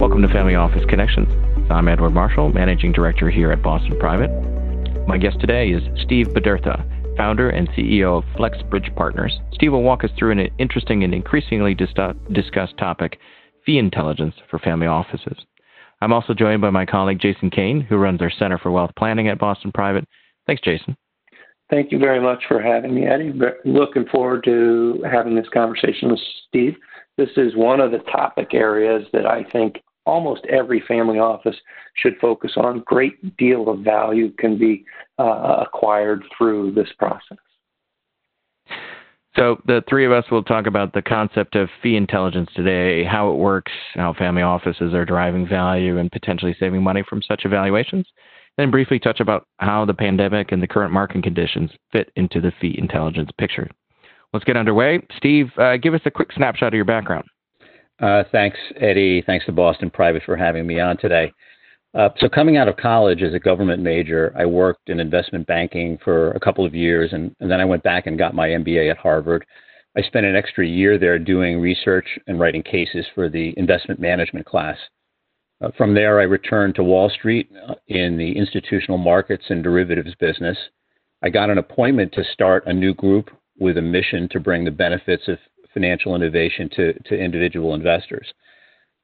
Welcome to Family Office Connections. I'm Edward Marshall, Managing Director here at Boston Private. My guest today is Steve Bedertha, founder and CEO of FlexBridge Partners. Steve will walk us through an interesting and increasingly dis- discussed topic fee intelligence for family offices. I'm also joined by my colleague Jason Kane, who runs our Center for Wealth Planning at Boston Private. Thanks, Jason. Thank you very much for having me, Eddie. Looking forward to having this conversation with Steve. This is one of the topic areas that I think almost every family office should focus on. Great deal of value can be uh, acquired through this process. So, the three of us will talk about the concept of fee intelligence today, how it works, how family offices are deriving value and potentially saving money from such evaluations, then briefly touch about how the pandemic and the current market conditions fit into the fee intelligence picture. Let's get underway. Steve, uh, give us a quick snapshot of your background. Uh, thanks, Eddie. Thanks to Boston Private for having me on today. Uh, so, coming out of college as a government major, I worked in investment banking for a couple of years, and, and then I went back and got my MBA at Harvard. I spent an extra year there doing research and writing cases for the investment management class. Uh, from there, I returned to Wall Street in the institutional markets and derivatives business. I got an appointment to start a new group with a mission to bring the benefits of financial innovation to, to individual investors.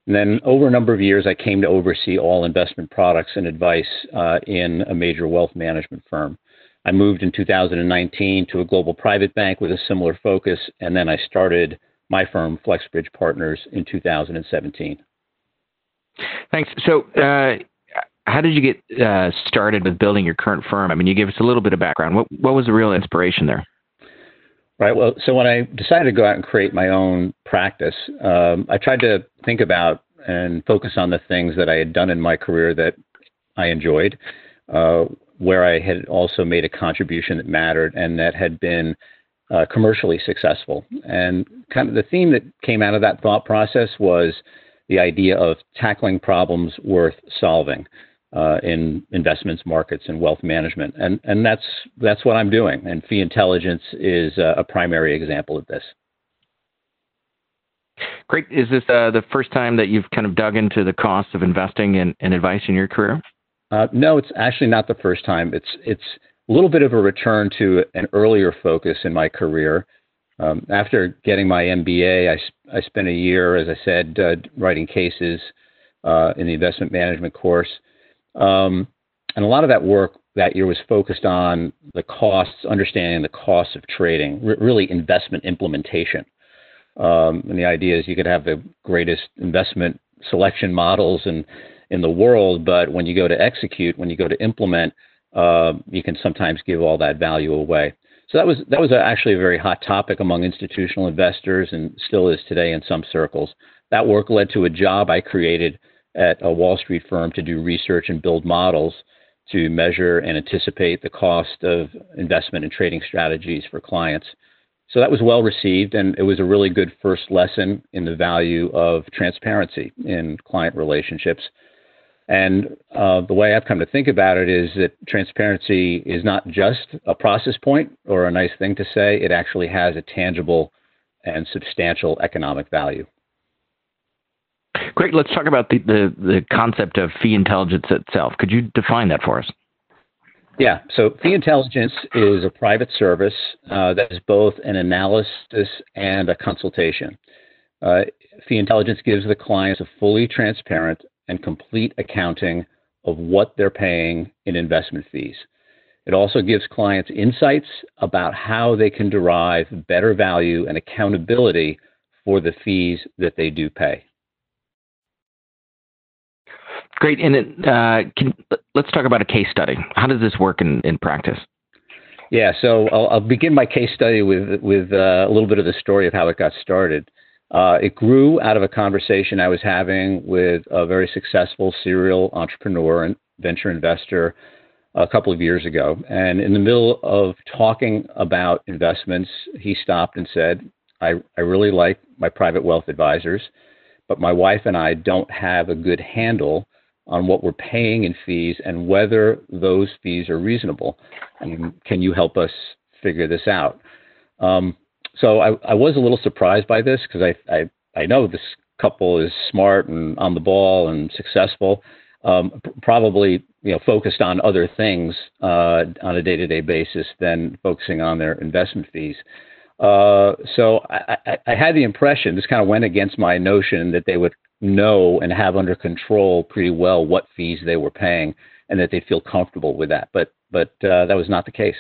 And then over a number of years, I came to oversee all investment products and advice uh, in a major wealth management firm. I moved in 2019 to a global private bank with a similar focus, and then I started my firm, FlexBridge Partners, in 2017. Thanks. So, uh, how did you get uh, started with building your current firm? I mean, you gave us a little bit of background. What, what was the real inspiration there? Right. Well, so when I decided to go out and create my own practice, um, I tried to think about and focus on the things that I had done in my career that I enjoyed, uh, where I had also made a contribution that mattered and that had been uh, commercially successful. And kind of the theme that came out of that thought process was the idea of tackling problems worth solving uh, in investments, markets, and wealth management. And, and that's, that's what I'm doing. And fee intelligence is a, a primary example of this. Great. Is this uh, the first time that you've kind of dug into the cost of investing and, and advice in your career? Uh, no, it's actually not the first time. It's it's a little bit of a return to an earlier focus in my career. Um, after getting my MBA, I, I spent a year, as I said, uh, writing cases uh, in the investment management course. Um, and a lot of that work that year was focused on the costs, understanding the costs of trading, really investment implementation. Um, and the idea is you could have the greatest investment selection models in, in the world, but when you go to execute, when you go to implement, uh, you can sometimes give all that value away. So that was that was actually a very hot topic among institutional investors, and still is today in some circles. That work led to a job I created at a Wall Street firm to do research and build models to measure and anticipate the cost of investment and trading strategies for clients. So that was well received, and it was a really good first lesson in the value of transparency in client relationships. And uh, the way I've come to think about it is that transparency is not just a process point or a nice thing to say, it actually has a tangible and substantial economic value. Great. Let's talk about the, the, the concept of fee intelligence itself. Could you define that for us? Yeah. So fee intelligence is a private service uh, that is both an analysis and a consultation. Uh, fee intelligence gives the clients a fully transparent and complete accounting of what they're paying in investment fees. It also gives clients insights about how they can derive better value and accountability for the fees that they do pay. Great. And uh, can, let's talk about a case study. How does this work in, in practice? Yeah, so I'll, I'll begin my case study with with uh, a little bit of the story of how it got started. Uh, it grew out of a conversation I was having with a very successful serial entrepreneur and venture investor a couple of years ago. And in the middle of talking about investments, he stopped and said, I, I really like my private wealth advisors, but my wife and I don't have a good handle on what we're paying in fees and whether those fees are reasonable. And can you help us figure this out? Um, so I, I was a little surprised by this because I, I I know this couple is smart and on the ball and successful. Um, probably you know focused on other things uh, on a day-to-day basis than focusing on their investment fees. Uh, so I, I, I, had the impression this kind of went against my notion that they would know and have under control pretty well what fees they were paying and that they'd feel comfortable with that. But but uh, that was not the case.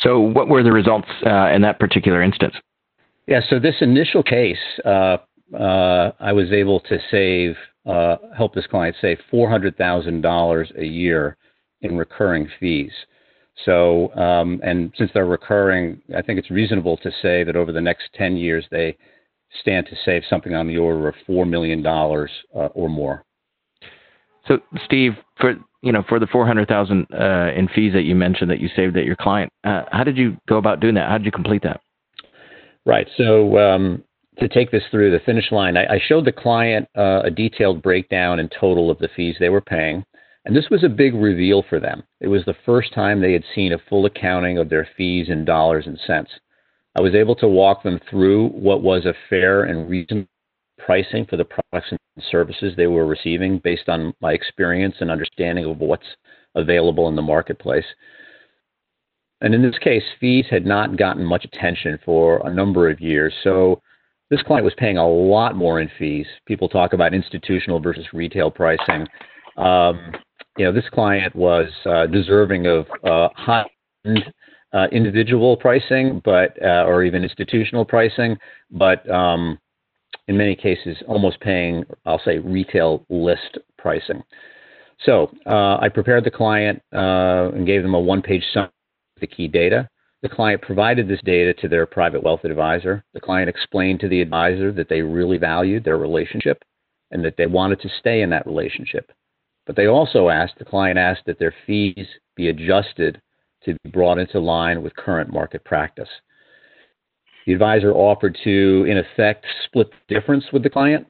So what were the results uh, in that particular instance? Yeah, so this initial case, uh, uh, I was able to save, uh, help this client save $400,000 a year in recurring fees. So, um, and since they're recurring, I think it's reasonable to say that over the next 10 years, they stand to save something on the order of $4 million uh, or more. So, Steve, for you know, for the 400,000 uh, in fees that you mentioned that you saved at your client, uh, how did you go about doing that? How did you complete that? Right. So, um, to take this through the finish line, I, I showed the client uh, a detailed breakdown in total of the fees they were paying. And this was a big reveal for them. It was the first time they had seen a full accounting of their fees in dollars and cents. I was able to walk them through what was a fair and reasonable pricing for the products and services they were receiving based on my experience and understanding of what's available in the marketplace. And in this case, fees had not gotten much attention for a number of years. So this client was paying a lot more in fees. People talk about institutional versus retail pricing. Um, you know, this client was uh, deserving of uh, high-end uh, individual pricing, but uh, or even institutional pricing, but um, in many cases, almost paying, I'll say, retail list pricing. So uh, I prepared the client uh, and gave them a one-page summary of the key data. The client provided this data to their private wealth advisor. The client explained to the advisor that they really valued their relationship and that they wanted to stay in that relationship. But they also asked, the client asked that their fees be adjusted to be brought into line with current market practice. The advisor offered to, in effect, split the difference with the client,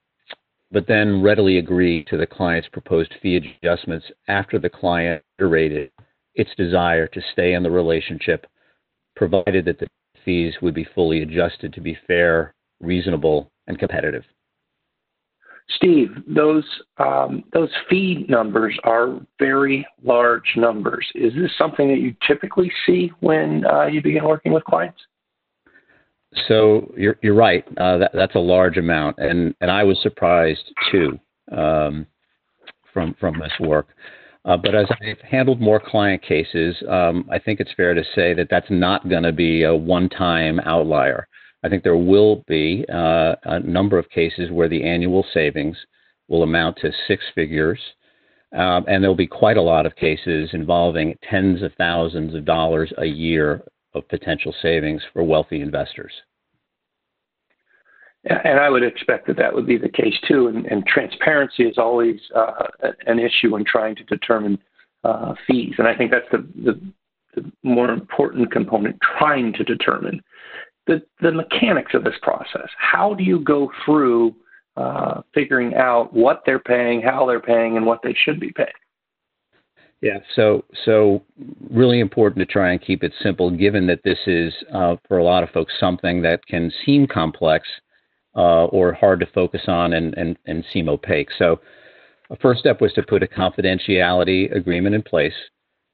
but then readily agreed to the client's proposed fee adjustments after the client iterated its desire to stay in the relationship provided that the fees would be fully adjusted to be fair, reasonable, and competitive. Steve, those um, those fee numbers are very large numbers. Is this something that you typically see when uh, you begin working with clients? So you're you're right. Uh, that, that's a large amount, and and I was surprised too um, from from this work. Uh, but as I've handled more client cases, um, I think it's fair to say that that's not going to be a one time outlier. I think there will be uh, a number of cases where the annual savings will amount to six figures. Um, and there'll be quite a lot of cases involving tens of thousands of dollars a year of potential savings for wealthy investors. And I would expect that that would be the case too. And, and transparency is always uh, an issue when trying to determine uh, fees. And I think that's the, the, the, more important component, trying to determine the, the mechanics of this process. How do you go through uh, figuring out what they're paying, how they're paying, and what they should be paying? Yeah, so so really important to try and keep it simple, given that this is uh, for a lot of folks something that can seem complex uh, or hard to focus on and, and, and seem opaque. So, a first step was to put a confidentiality agreement in place.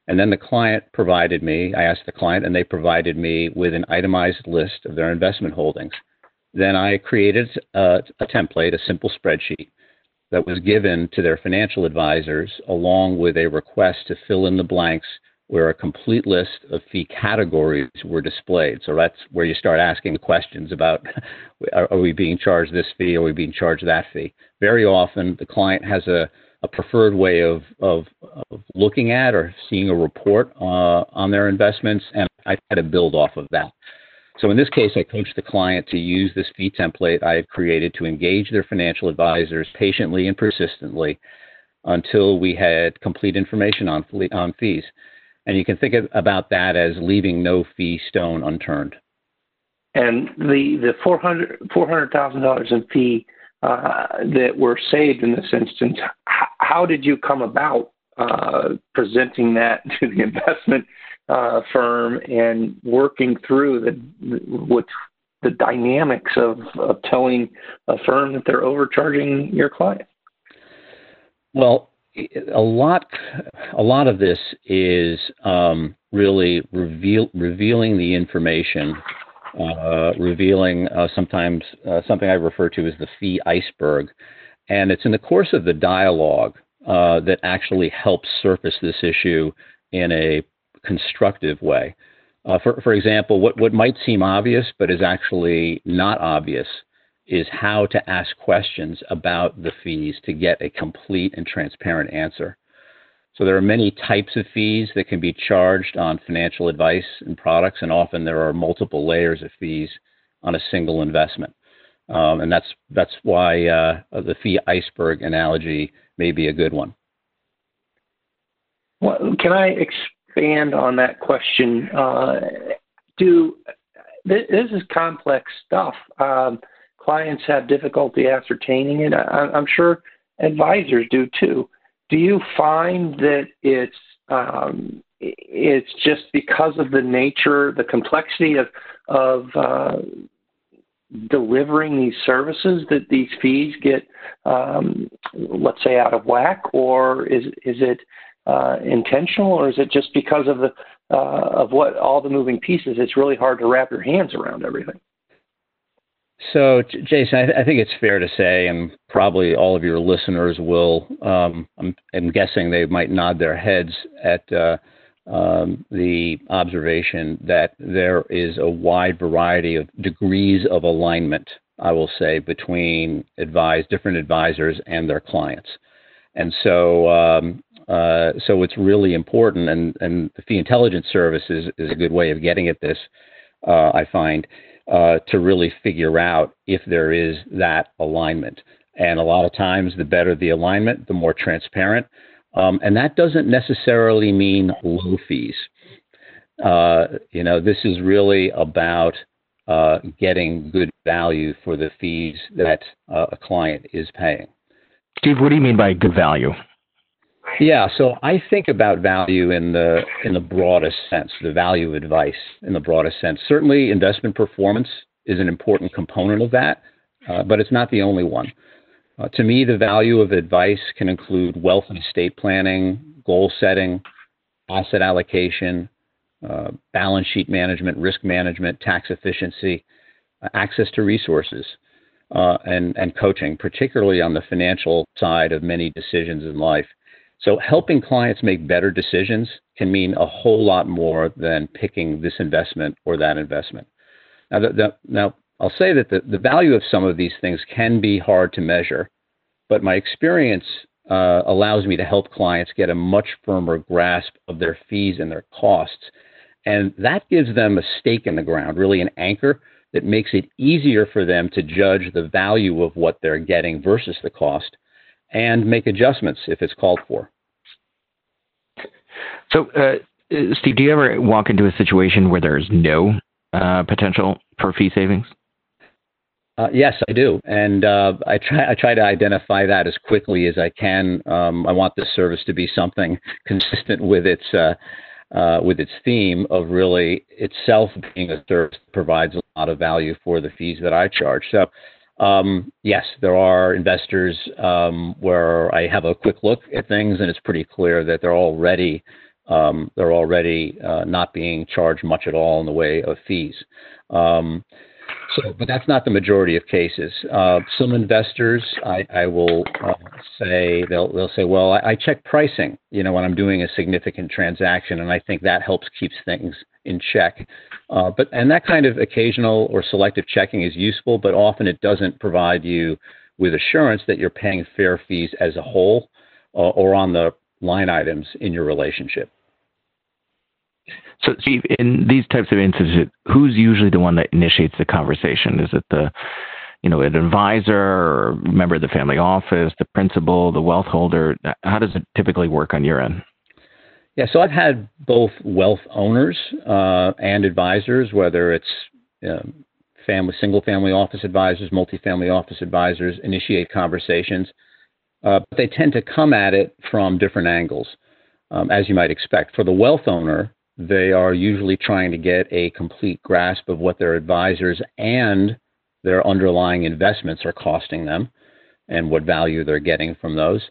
And then the client provided me, I asked the client, and they provided me with an itemized list of their investment holdings. Then I created a, a template, a simple spreadsheet that was given to their financial advisors, along with a request to fill in the blanks where a complete list of fee categories were displayed. So that's where you start asking questions about are, are, we being charged this fee? Are we being charged that fee? Very often, the client has a, a preferred way of, of, of, looking at or seeing a report uh, on their investments, and I try to build off of that. So in this case, I coached the client to use this fee template I had created to engage their financial advisors patiently and persistently until we had complete information on, on fees. And you can think about that as leaving no fee stone unturned. And the the four hundred four hundred thousand dollars in fee uh, that were saved in this instance, how did you come about uh, presenting that to the investment uh, firm and working through the what's the dynamics of, of telling a firm that they're overcharging your client? Well, a lot, a lot of this is um, really reveal, revealing the information, uh, revealing uh, sometimes uh, something I refer to as the fee iceberg, and it's in the course of the dialogue uh, that actually helps surface this issue in a constructive way. Uh, for, for example, what, what might seem obvious but is actually not obvious is how to ask questions about the fees to get a complete and transparent answer. So there are many types of fees that can be charged on financial advice and products, and often there are multiple layers of fees on a single investment. Um, and that's that's why uh, the fee iceberg analogy may be a good one. Well, can I expand on that question? Uh, do this is complex stuff. Um, clients have difficulty ascertaining it. I, am sure advisors do too. Do you find that it's um, it's just because of the nature, the complexity of of uh, delivering these services that these fees get, um, let's say, out of whack, or is is it uh, intentional, or is it just because of the uh, of what all the moving pieces? It's really hard to wrap your hands around everything. So, Jason, I, th- I, think it's fair to say, and probably all of your listeners will, um, I'm, I'm, guessing they might nod their heads at uh, um, the observation that there is a wide variety of degrees of alignment, I will say, between advise, different advisors and their clients. And so, um, uh, so it's really important, and, and the fee intelligence service is, is a good way of getting at this, uh, I find uh, to really figure out if there is that alignment. And a lot of times, the better the alignment, the more transparent. Um, and that doesn't necessarily mean low fees. Uh, you know, this is really about uh, getting good value for the fees that uh, a client is paying. Steve, what do you mean by good value? Yeah, so I think about value in the in the broadest sense, the value of advice in the broadest sense. Certainly, investment performance is an important component of that, uh, but it's not the only one. Uh, to me, the value of advice can include wealth and estate planning, goal setting, asset allocation, uh, balance sheet management, risk management, tax efficiency, uh, access to resources, uh, and and coaching, particularly on the financial side of many decisions in life. So helping clients make better decisions can mean a whole lot more than picking this investment or that investment. Now, the, the, now I'll say that the, the value of some of these things can be hard to measure, but my experience uh, allows me to help clients get a much firmer grasp of their fees and their costs. And that gives them a stake in the ground, really an anchor that makes it easier for them to judge the value of what they're getting versus the cost and make adjustments if it's called for. So, uh, Steve, do you ever walk into a situation where there's no uh, potential for fee savings? Uh, yes, I do, and uh, I try. I try to identify that as quickly as I can. Um, I want this service to be something consistent with its uh, uh, with its theme of really itself being a service that provides a lot of value for the fees that I charge. So, um, yes, there are investors um, where I have a quick look at things, and it's pretty clear that they're already um, they're already uh, not being charged much at all in the way of fees. Um, so, but that's not the majority of cases. Uh, some investors, I, I will uh, say, they'll they'll say, well, I, I, check pricing, you know, when I'm doing a significant transaction, and I think that helps keeps things in check. Uh, but and that kind of occasional or selective checking is useful, but often it doesn't provide you with assurance that you're paying fair fees as a whole uh, or on the line items in your relationship. So, Steve, in these types of instances, who's usually the one that initiates the conversation? Is it the, you know, an advisor or member of the family office, the principal, the wealth holder? How does it typically work on your end? Yeah, so I've had both wealth owners uh, and advisors, whether it's uh, family, single family office advisors, multifamily office advisors, initiate conversations, uh, but they tend to come at it from different angles, um, as you might expect. For the wealth owner, they are usually trying to get a complete grasp of what their advisors and their underlying investments are costing them and what value they're getting from those.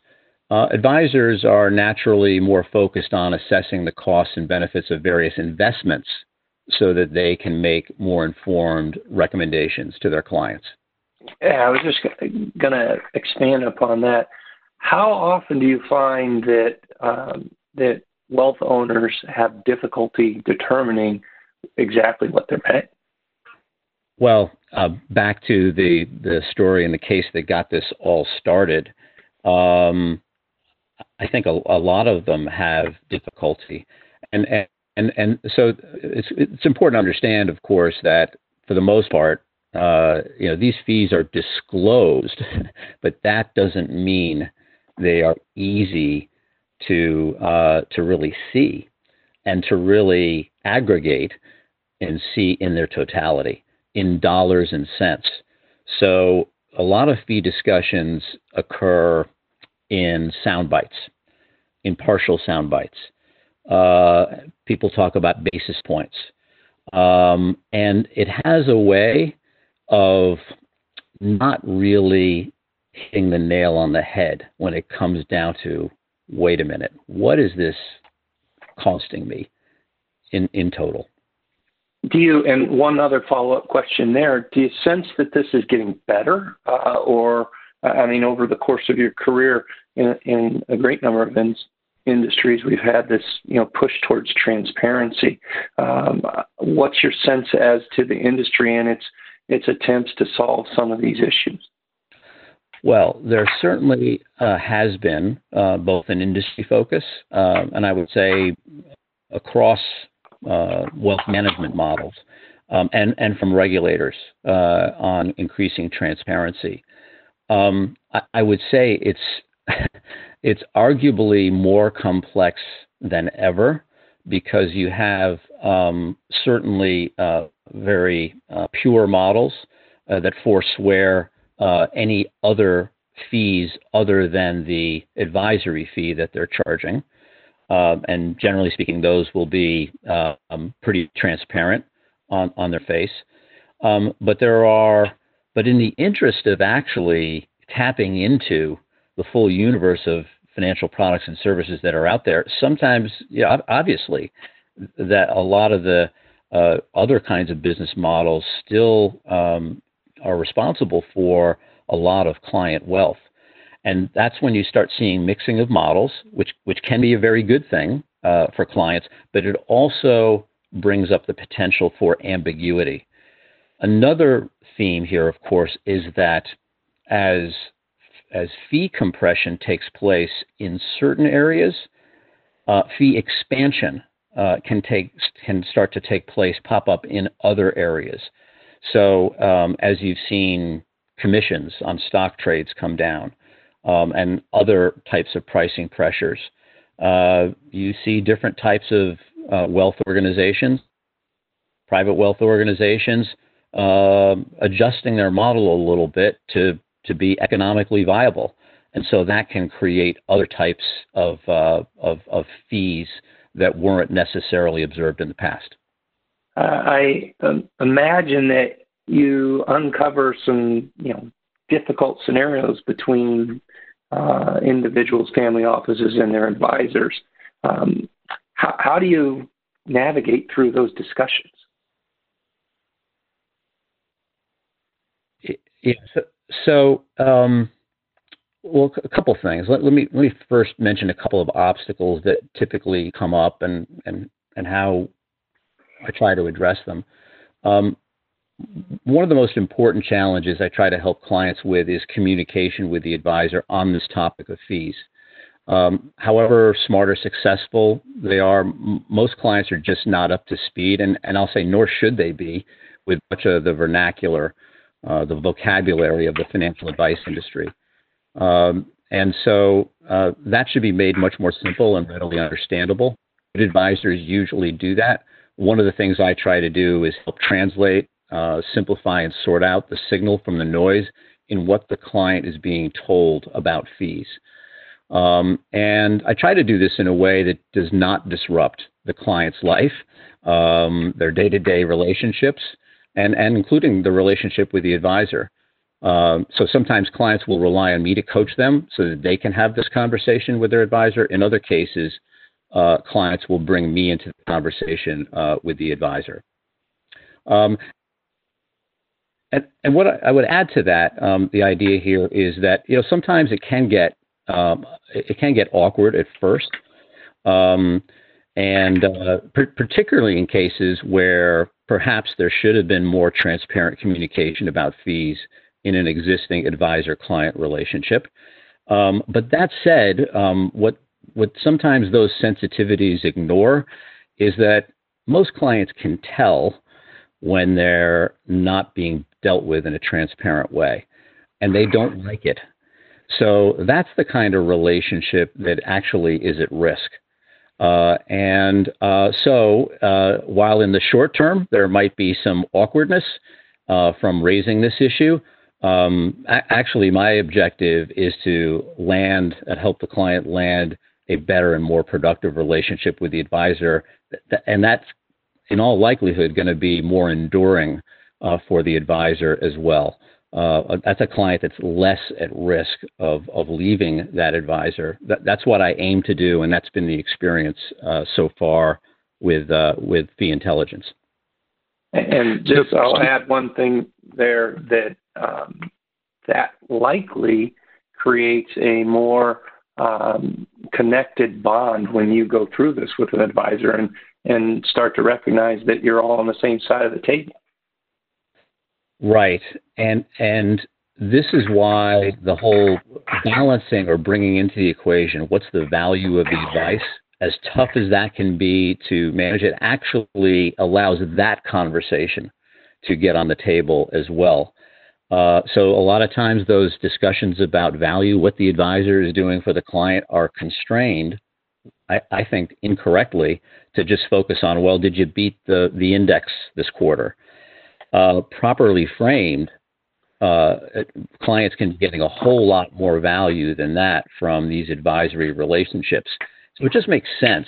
Uh, advisors are naturally more focused on assessing the costs and benefits of various investments so that they can make more informed recommendations to their clients. Yeah, I was just going to expand upon that. How often do you find that um, that wealth owners have difficulty determining exactly what they're paying? Well, uh, back to the the story and the case that got this all started. Um, I think a, a, lot of them have difficulty, and and and, and so it's it's important to understand, of course, that for the most part, uh, you know, these fees are disclosed, but that doesn't mean they are easy to uh, to really see and to really aggregate and see in their totality in dollars and cents. So a lot of fee discussions occur in sound bites, in partial sound bites. Uh, people talk about basis points. Um, and it has a way of not really hitting the nail on the head when it comes down to wait a minute, what is this costing me in, in total? Do you, and one other follow up question there, do you sense that this is getting better? Uh, or, I mean, over the course of your career in, in a great number of in, industries, we've had this, you know, push towards transparency. Um, what's your sense as to the industry and its its attempts to solve some of these issues? Well, there certainly uh, has been uh, both an industry focus, uh, and I would say across uh, wealth management models, um, and and from regulators uh, on increasing transparency. Um, I, I, would say it's it's arguably more complex than ever because you have um, certainly uh, very pure models that forswear uh, any other fees other than the advisory fee that they're charging. Uh, and generally speaking, those will be uh, um, pretty transparent on, on their face. Um, but there are, but in the interest of actually tapping into the full universe of financial products and services that are out there, sometimes, yeah, obviously, that a lot of the uh, other kinds of business models still um, are responsible for a lot of client wealth. And that's when you start seeing mixing of models, which, which can be a very good thing uh, for clients, but it also brings up the potential for ambiguity. Another theme here, of course, is that as, as fee compression takes place in certain areas, uh, fee expansion uh, can take can start to take place, pop up in other areas. So um, as you've seen commissions on stock trades come down um, and other types of pricing pressures, uh, you see different types of uh, wealth organizations, private wealth organizations, uh, adjusting their model a little bit to, to be economically viable. And so that can create other types of, uh, of, of fees that weren't necessarily observed in the past. Uh, I um, imagine that you uncover some, you know, difficult scenarios between uh, individuals, family offices, and their advisors. Um, how, how do you navigate through those discussions? Yeah, so, so um, well, a couple things. Let, let, me let me first mention a couple of obstacles that typically come up and and and how I try to address them. Um, one of the most important challenges I try to help clients with is communication with the advisor on this topic of fees. Um, however smart or successful they are, m- most clients are just not up to speed, and, and I'll say nor should they be with much of the vernacular, uh, the vocabulary of the financial advice industry. Um, and so uh, that should be made much more simple and readily understandable. Good advisors usually do that. One of the things I try to do is help translate, uh, simplify, and sort out the signal from the noise in what the client is being told about fees. Um, and I try to do this in a way that does not disrupt the client's life, um, their day to day relationships, and, and including the relationship with the advisor. Um, so sometimes clients will rely on me to coach them so that they can have this conversation with their advisor. In other cases, uh, clients will bring me into the conversation uh, with the advisor. Um, and, and, what I, would add to that, um, the idea here is that you know sometimes it can get um, it can get awkward at first, um, and uh, particularly in cases where perhaps there should have been more transparent communication about fees in an existing advisor-client relationship. Um, but that said, um, what what sometimes those sensitivities ignore is that most clients can tell when they're not being dealt with in a transparent way, and they don't like it. So that's the kind of relationship that actually is at risk. Uh, and uh, so, uh, while in the short term there might be some awkwardness uh, from raising this issue, um, a- actually my objective is to land and help the client land a better and more productive relationship with the advisor, and that's in all likelihood going to be more enduring uh, for the advisor as well. Uh, that's a client that's less at risk of, of leaving that advisor. That, that's what I aim to do, and that's been the experience uh, so far with uh, with fee intelligence. And just I'll add one thing there that um, that likely creates a more um, connected bond when you go through this with an advisor and and start to recognize that you're all on the same side of the table. Right. And and this is why the whole balancing or bringing into the equation what's the value of the advice as tough as that can be to manage it actually allows that conversation to get on the table as well uh, so a lot of times those discussions about value what the advisor is doing for the client are constrained I, I think incorrectly to just focus on well did you beat the the index this quarter uh, properly framed, uh, clients can be getting a whole lot more value than that from these advisory relationships. So it just makes sense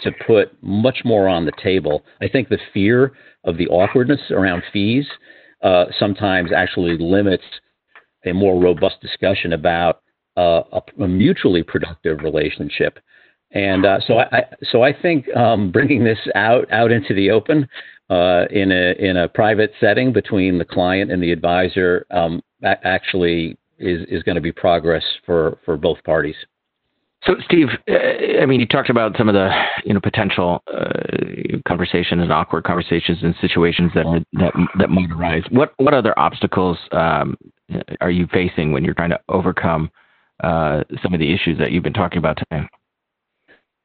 to put much more on the table. I think the fear of the awkwardness around fees uh, sometimes actually limits a more robust discussion about uh, a, a, mutually productive relationship. And uh, so I, so I think um, bringing this out out into the open uh, in a in a private setting between the client and the advisor um, actually is is going to be progress for for both parties. So, Steve, uh, I mean, you talked about some of the you know potential uh, conversations and awkward conversations and situations that that that might arise. What what other obstacles um, are you facing when you're trying to overcome uh, some of the issues that you've been talking about today?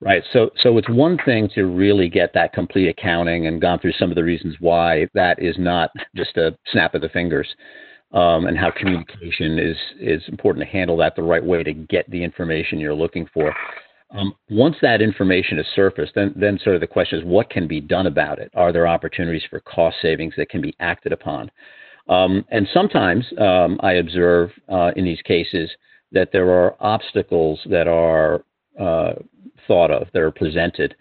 Right. So, so it's one thing to really get that complete accounting and gone through some of the reasons why that is not just a snap of the fingers, um, and how communication is is important to handle that the right way to get the information you're looking for. Um, once that information is surfaced, then then sort of the question is what can be done about it? Are there opportunities for cost savings that can be acted upon? Um, and sometimes um, I observe uh, in these cases that there are obstacles that are uh, thought of, that are presented,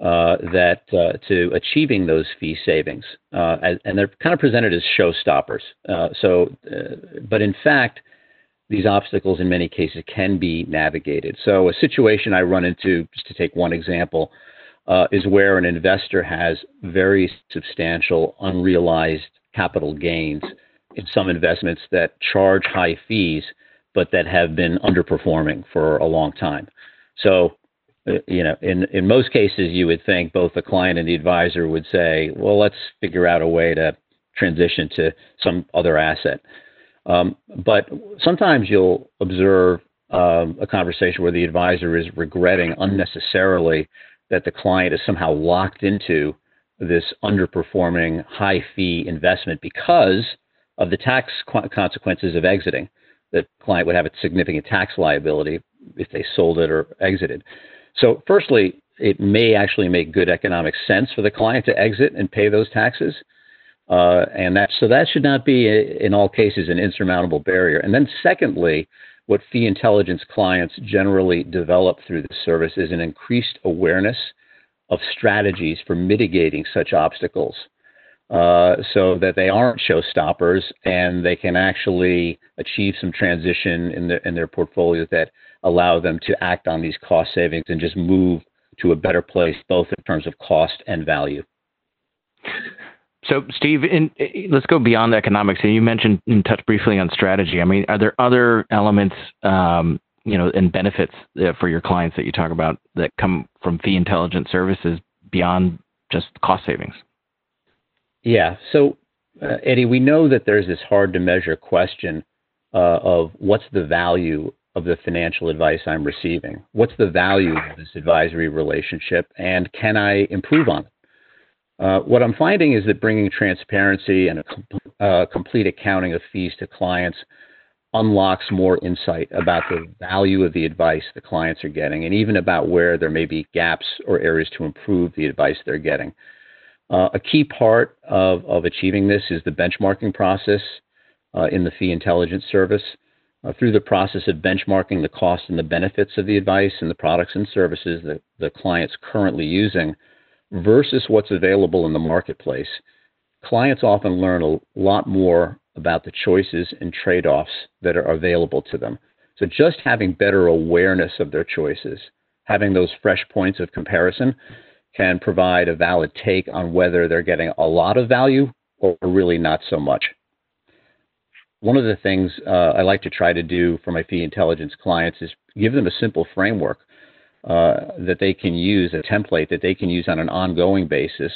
uh, that uh, to achieving those fee savings, uh, and they're kind of presented as showstoppers. Uh, so, uh, but in fact, these obstacles in many cases can be navigated. So, a situation I run into, just to take one example, uh, is where an investor has very substantial unrealized capital gains in some investments that charge high fees, but that have been underperforming for a long time. So you know, in in most cases, you would think both the client and the advisor would say, "Well, let's figure out a way to transition to some other asset." Um, but sometimes you'll observe um, a conversation where the advisor is regretting unnecessarily that the client is somehow locked into this underperforming high fee investment because of the tax consequences of exiting. The client would have a significant tax liability if they sold it or exited. So, firstly, it may actually make good economic sense for the client to exit and pay those taxes. Uh, and that so that should not be in all cases an insurmountable barrier. And then secondly, what fee intelligence clients generally develop through the service is an increased awareness of strategies for mitigating such obstacles uh, so that they aren't showstoppers and they can actually achieve some transition in, the, in their portfolio that allow them to act on these cost savings and just move to a better place, both in terms of cost and value. So, Steve, in, let's go beyond economics. And you mentioned and touched briefly on strategy. I mean, are there other elements, um, you know, and benefits uh, for your clients that you talk about that come from fee intelligence services beyond just cost savings? Yeah. So, uh, Eddie, we know that there's this hard to measure question uh, of what's the value of the financial advice I'm receiving? What's the value of this advisory relationship, and can I improve on it? Uh, what I'm finding is that bringing transparency and a com- uh, complete accounting of fees to clients unlocks more insight about the value of the advice the clients are getting, and even about where there may be gaps or areas to improve the advice they're getting. Uh, a key part of, of achieving this is the benchmarking process uh, in the fee intelligence service. Uh, through the process of benchmarking the costs and the benefits of the advice and the products and services that the client's currently using versus what's available in the marketplace, clients often learn a lot more about the choices and trade offs that are available to them. So, just having better awareness of their choices, having those fresh points of comparison, can provide a valid take on whether they're getting a lot of value or really not so much one of the things uh, I like to try to do for my fee intelligence clients is give them a simple framework uh, that they can use, a template that they can use on an ongoing basis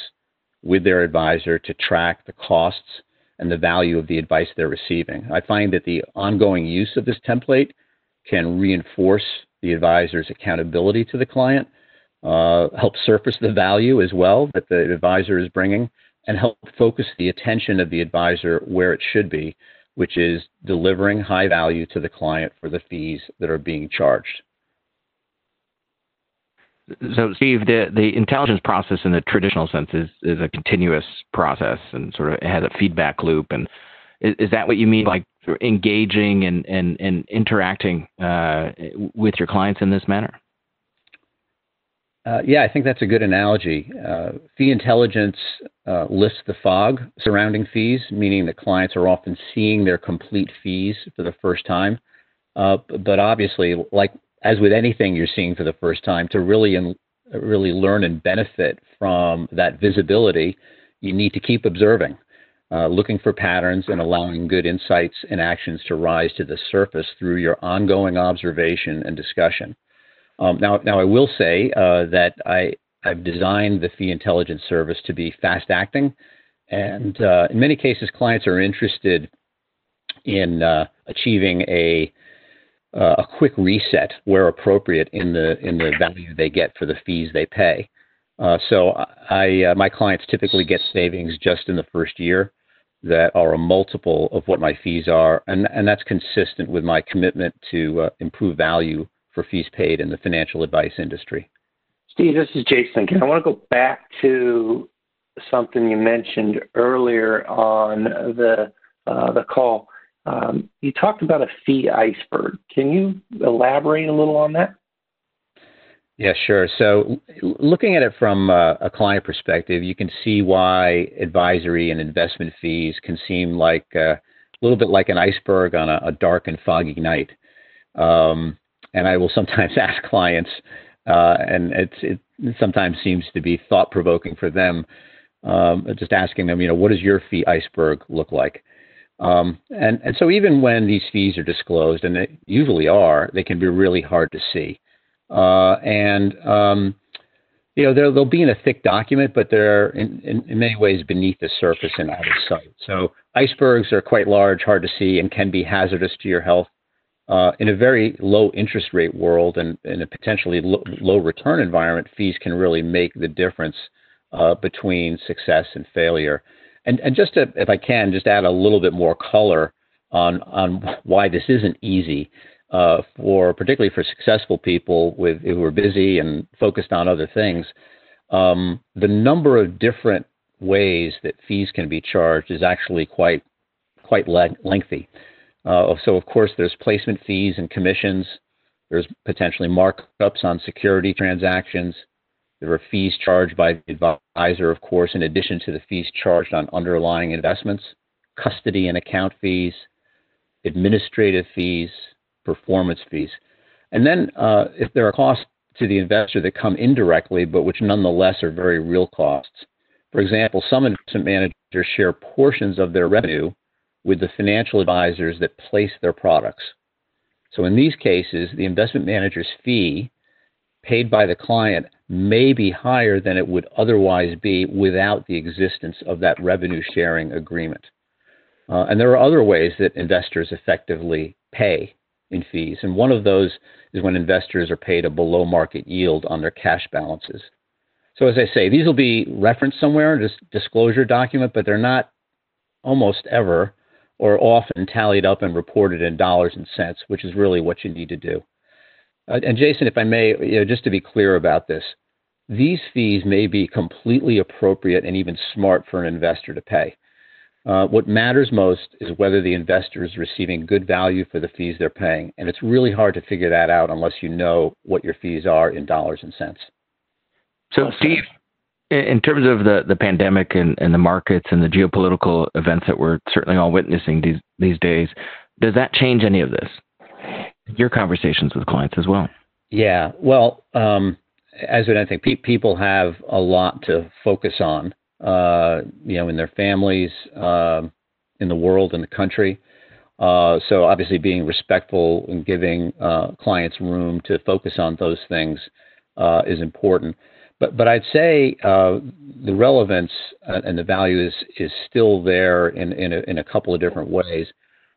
with their advisor to track the costs and the value of the advice they're receiving. I find that the ongoing use of this template can reinforce the advisor's accountability to the client, uh, help surface the value as well that the advisor is bringing, and help focus the attention of the advisor where it should be which is delivering high value to the client for the fees that are being charged. So, Steve, the, the intelligence process in the traditional sense is, is a continuous process and sort of has a feedback loop. And is, is that what you mean, like engaging and, and, and interacting uh, with your clients in this manner? Uh, yeah, I think that's a good analogy. Uh, fee intelligence uh, lists the fog surrounding fees, meaning that clients are often seeing their complete fees for the first time. Uh, but obviously, like as with anything you're seeing for the first time, to really in, really learn and benefit from that visibility, you need to keep observing, uh, looking for patterns, and allowing good insights and actions to rise to the surface through your ongoing observation and discussion. Um, now, now I will say uh, that I I've designed the fee intelligence service to be fast acting, and uh, in many cases, clients are interested in uh, achieving a uh, a quick reset where appropriate in the in the value they get for the fees they pay. Uh, so I uh, my clients typically get savings just in the first year that are a multiple of what my fees are, and and that's consistent with my commitment to improve value for fees paid in the financial advice industry. Steve, this is Jason again. I want to go back to something you mentioned earlier on the uh, the call. Um, you talked about a fee iceberg. Can you elaborate a little on that? Yeah, sure. So, looking at it from uh, a client perspective, you can see why advisory and investment fees can seem like uh, a little bit like an iceberg on a, a dark and foggy night. Um, and I will sometimes ask clients, uh, and it sometimes seems to be thought provoking for them, um, just asking them, you know, what does your fee iceberg look like? Um, and, and so even when these fees are disclosed, and they usually are, they can be really hard to see. Uh, and um, you know they'll, they'll be in a thick document, but they're in, in, in, many ways beneath the surface and out of sight. So icebergs are quite large, hard to see, and can be hazardous to your health uh, in a very low interest rate world and in a potentially low, low return environment, fees can really make the difference uh, between success and failure. And, and just to, if I can, just add a little bit more color on on why this isn't easy uh, for particularly for successful people with who are busy and focused on other things. Um, the number of different ways that fees can be charged is actually quite quite lengthy. Uh, so, of course, there's placement fees and commissions. There's potentially markups on security transactions. There are fees charged by the advisor, of course, in addition to the fees charged on underlying investments, custody and account fees, administrative fees, performance fees. And then uh, if there are costs to the investor that come indirectly, but which nonetheless are very real costs. For example, some investment managers share portions of their revenue with the financial advisors that place their products. So in these cases, the investment manager's fee paid by the client may be higher than it would otherwise be without the existence of that revenue sharing agreement. Uh, and there are other ways that investors effectively pay in fees, and one of those is when investors are paid a below market yield on their cash balances. So, as I say, these will be referenced somewhere in this disclosure document, but they're not almost ever or often tallied up and reported in dollars and cents, which is really what you need to do. Uh, and Jason, if I may, you know, just to be clear about this, these fees may be completely appropriate and even smart for an investor to pay. Uh, what matters most is whether the investor is receiving good value for the fees they're paying. And it's really hard to figure that out unless you know what your fees are in dollars and cents. So, Steve, in terms of the, the pandemic and, and the markets and the geopolitical events that we're certainly all witnessing these, these days, does that change any of this? Your conversations with clients as well. Yeah. Well, um, as I think pe- people have a lot to focus on uh, you know, in their families, uh, in the world, in the country. Uh, so obviously, being respectful and giving uh, clients room to focus on those things uh, is important. But but I'd say uh, the relevance and the value is is still there in in a, in a couple of different ways.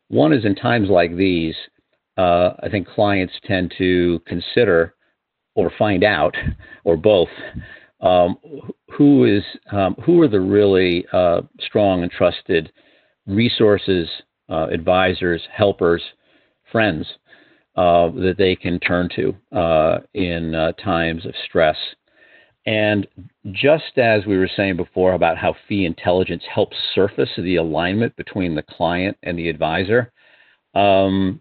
One is in times like these, I think clients tend to consider or find out, or both, um, who is um, who are the really uh, strong and trusted resources, uh, advisors, helpers, friends uh, that they can turn to uh, in uh, times of stress. And just as we were saying before about how fee intelligence helps surface the alignment between the client and the advisor, um,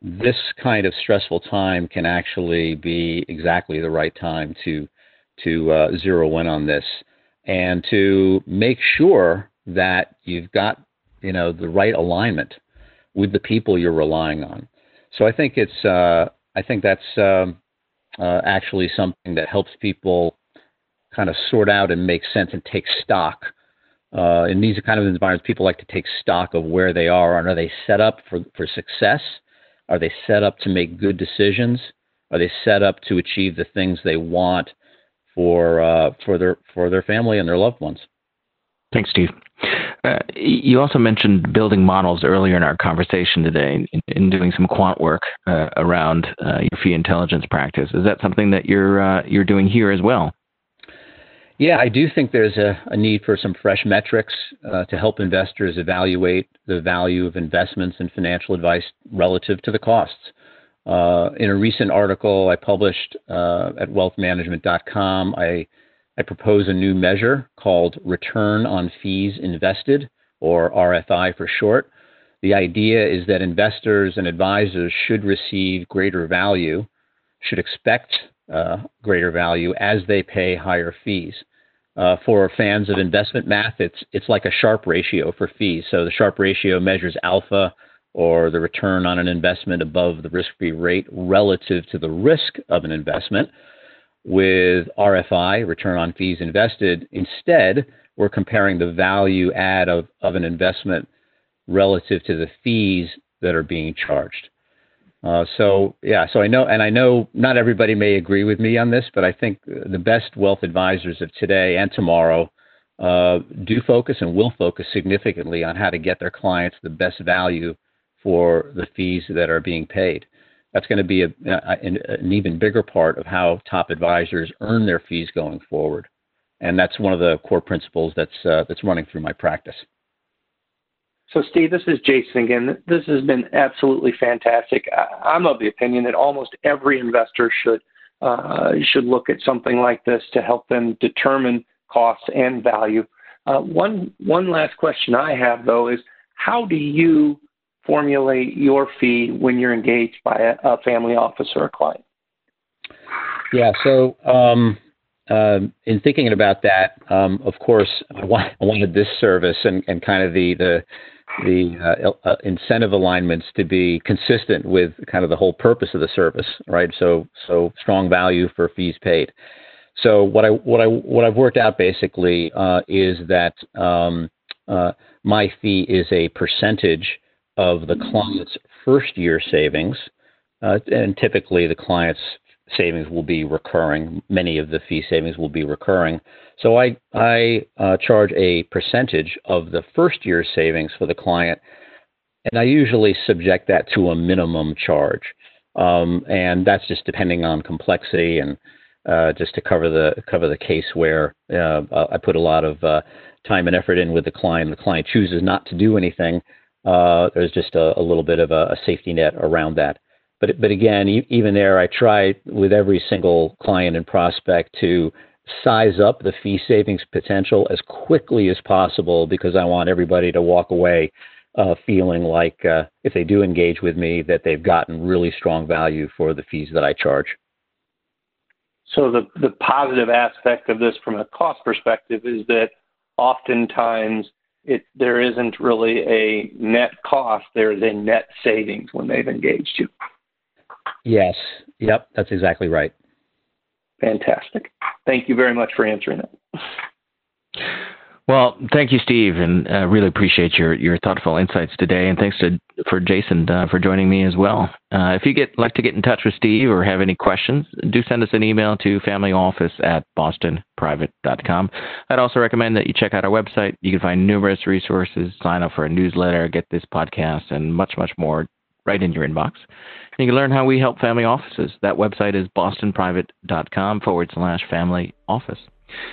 this kind of stressful time can actually be exactly the right time to to uh, zero in on this and to make sure that you've got you know the right alignment with the people you're relying on. So I think it's uh, I think that's um, uh, actually something that helps people kind of sort out and make sense and take stock. Uh, in these kind of environments, people like to take stock of where they are and are they set up for, for success? Are they set up to make good decisions? Are they set up to achieve the things they want for uh, for their for their family and their loved ones. Thanks, Steve. Uh, you also mentioned building models earlier in our conversation today in, in doing some quant work uh, around uh, your fee intelligence practice. Is that something that you're uh, you're doing here as well? Yeah, I do think there's a, a need for some fresh metrics uh, to help investors evaluate the value of investments and financial advice relative to the costs. Uh, in a recent article I published uh, at wealthmanagement.com, I, I propose a new measure called Return on Fees Invested, or RFI for short. The idea is that investors and advisors should receive greater value, should expect uh, greater value as they pay higher fees. Uh, for fans of investment math, it's it's like a Sharpe ratio for fees. So the Sharpe ratio measures alpha or the return on an investment above the risk free rate relative to the risk of an investment. With RFI, return on fees invested, instead, we're comparing the value add of, of an investment relative to the fees that are being charged. Uh, so yeah, so I know, and I know not everybody may agree with me on this, but I think the best wealth advisors of today and tomorrow uh, do focus and will focus significantly on how to get their clients the best value for the fees that are being paid. That's going to be a, a, an even bigger part of how top advisors earn their fees going forward, and that's one of the core principles that's uh, that's running through my practice. So, Steve, this is Jason again. This has been absolutely fantastic. I'm of the opinion that almost every investor should uh, should look at something like this to help them determine costs and value. Uh, one one last question I have though is how do you formulate your fee when you're engaged by a, a family office or a client? Yeah, so um, uh, in thinking about that, um, of course, I, want, I, wanted this service and, and kind of the the, the uh, uh, incentive alignments to be consistent with kind of the whole purpose of the service, right? So so strong value for fees paid. So what I what I what I've worked out basically uh, is that um, uh, my fee is a percentage of the client's first year savings, uh, and typically the client's savings will be recurring. Many of the fee savings will be recurring. So I I uh, charge a percentage of the first year savings for the client, and I usually subject that to a minimum charge, um, and that's just depending on complexity and uh, just to cover the cover the case where uh, I put a lot of uh, time and effort in with the client. The client chooses not to do anything. Uh, there's just a, a, little bit of a, a, safety net around that. But but again, e- even there, I try with every single client and prospect to size up the fee savings potential as quickly as possible because I want everybody to walk away uh, feeling like uh, if they do engage with me that they've gotten really strong value for the fees that I charge. So the the positive aspect of this from a cost perspective is that oftentimes it there isn't really a net cost. There is a net savings when they've engaged you. Yes. Yep. That's exactly right. Fantastic. Thank you very much for answering it. Well, thank you, Steve, and uh, really appreciate your, your thoughtful insights today. And thanks to for Jason uh, for joining me as well. Uh, if you get like to get in touch with Steve or have any questions, do send us an email to familyoffice at bostonprivate.com. I'd also recommend that you check out our website. You can find numerous resources, sign up for a newsletter, get this podcast, and much, much more right in your inbox. You can learn how we help family offices. That website is bostonprivate.com forward slash family office.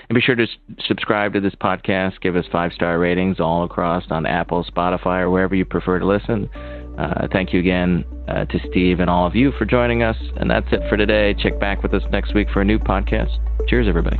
And be sure to subscribe to this podcast. Give us five star ratings all across on Apple, Spotify, or wherever you prefer to listen. Uh, thank you again uh, to Steve and all of you for joining us. And that's it for today. Check back with us next week for a new podcast. Cheers, everybody.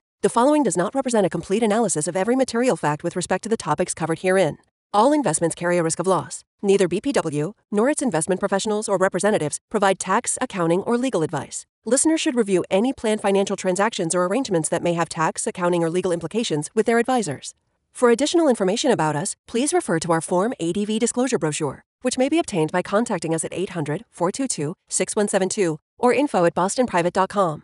The following does not represent a complete analysis of every material fact with respect to the topics covered herein. All investments carry a risk of loss. Neither BPW nor its investment professionals or representatives provide tax, accounting, or legal advice. Listeners should review any planned financial transactions or arrangements that may have tax, accounting, or legal implications with their advisors. For additional information about us, please refer to our Form ADV disclosure brochure, which may be obtained by contacting us at 800 422 6172 or info at bostonprivate.com.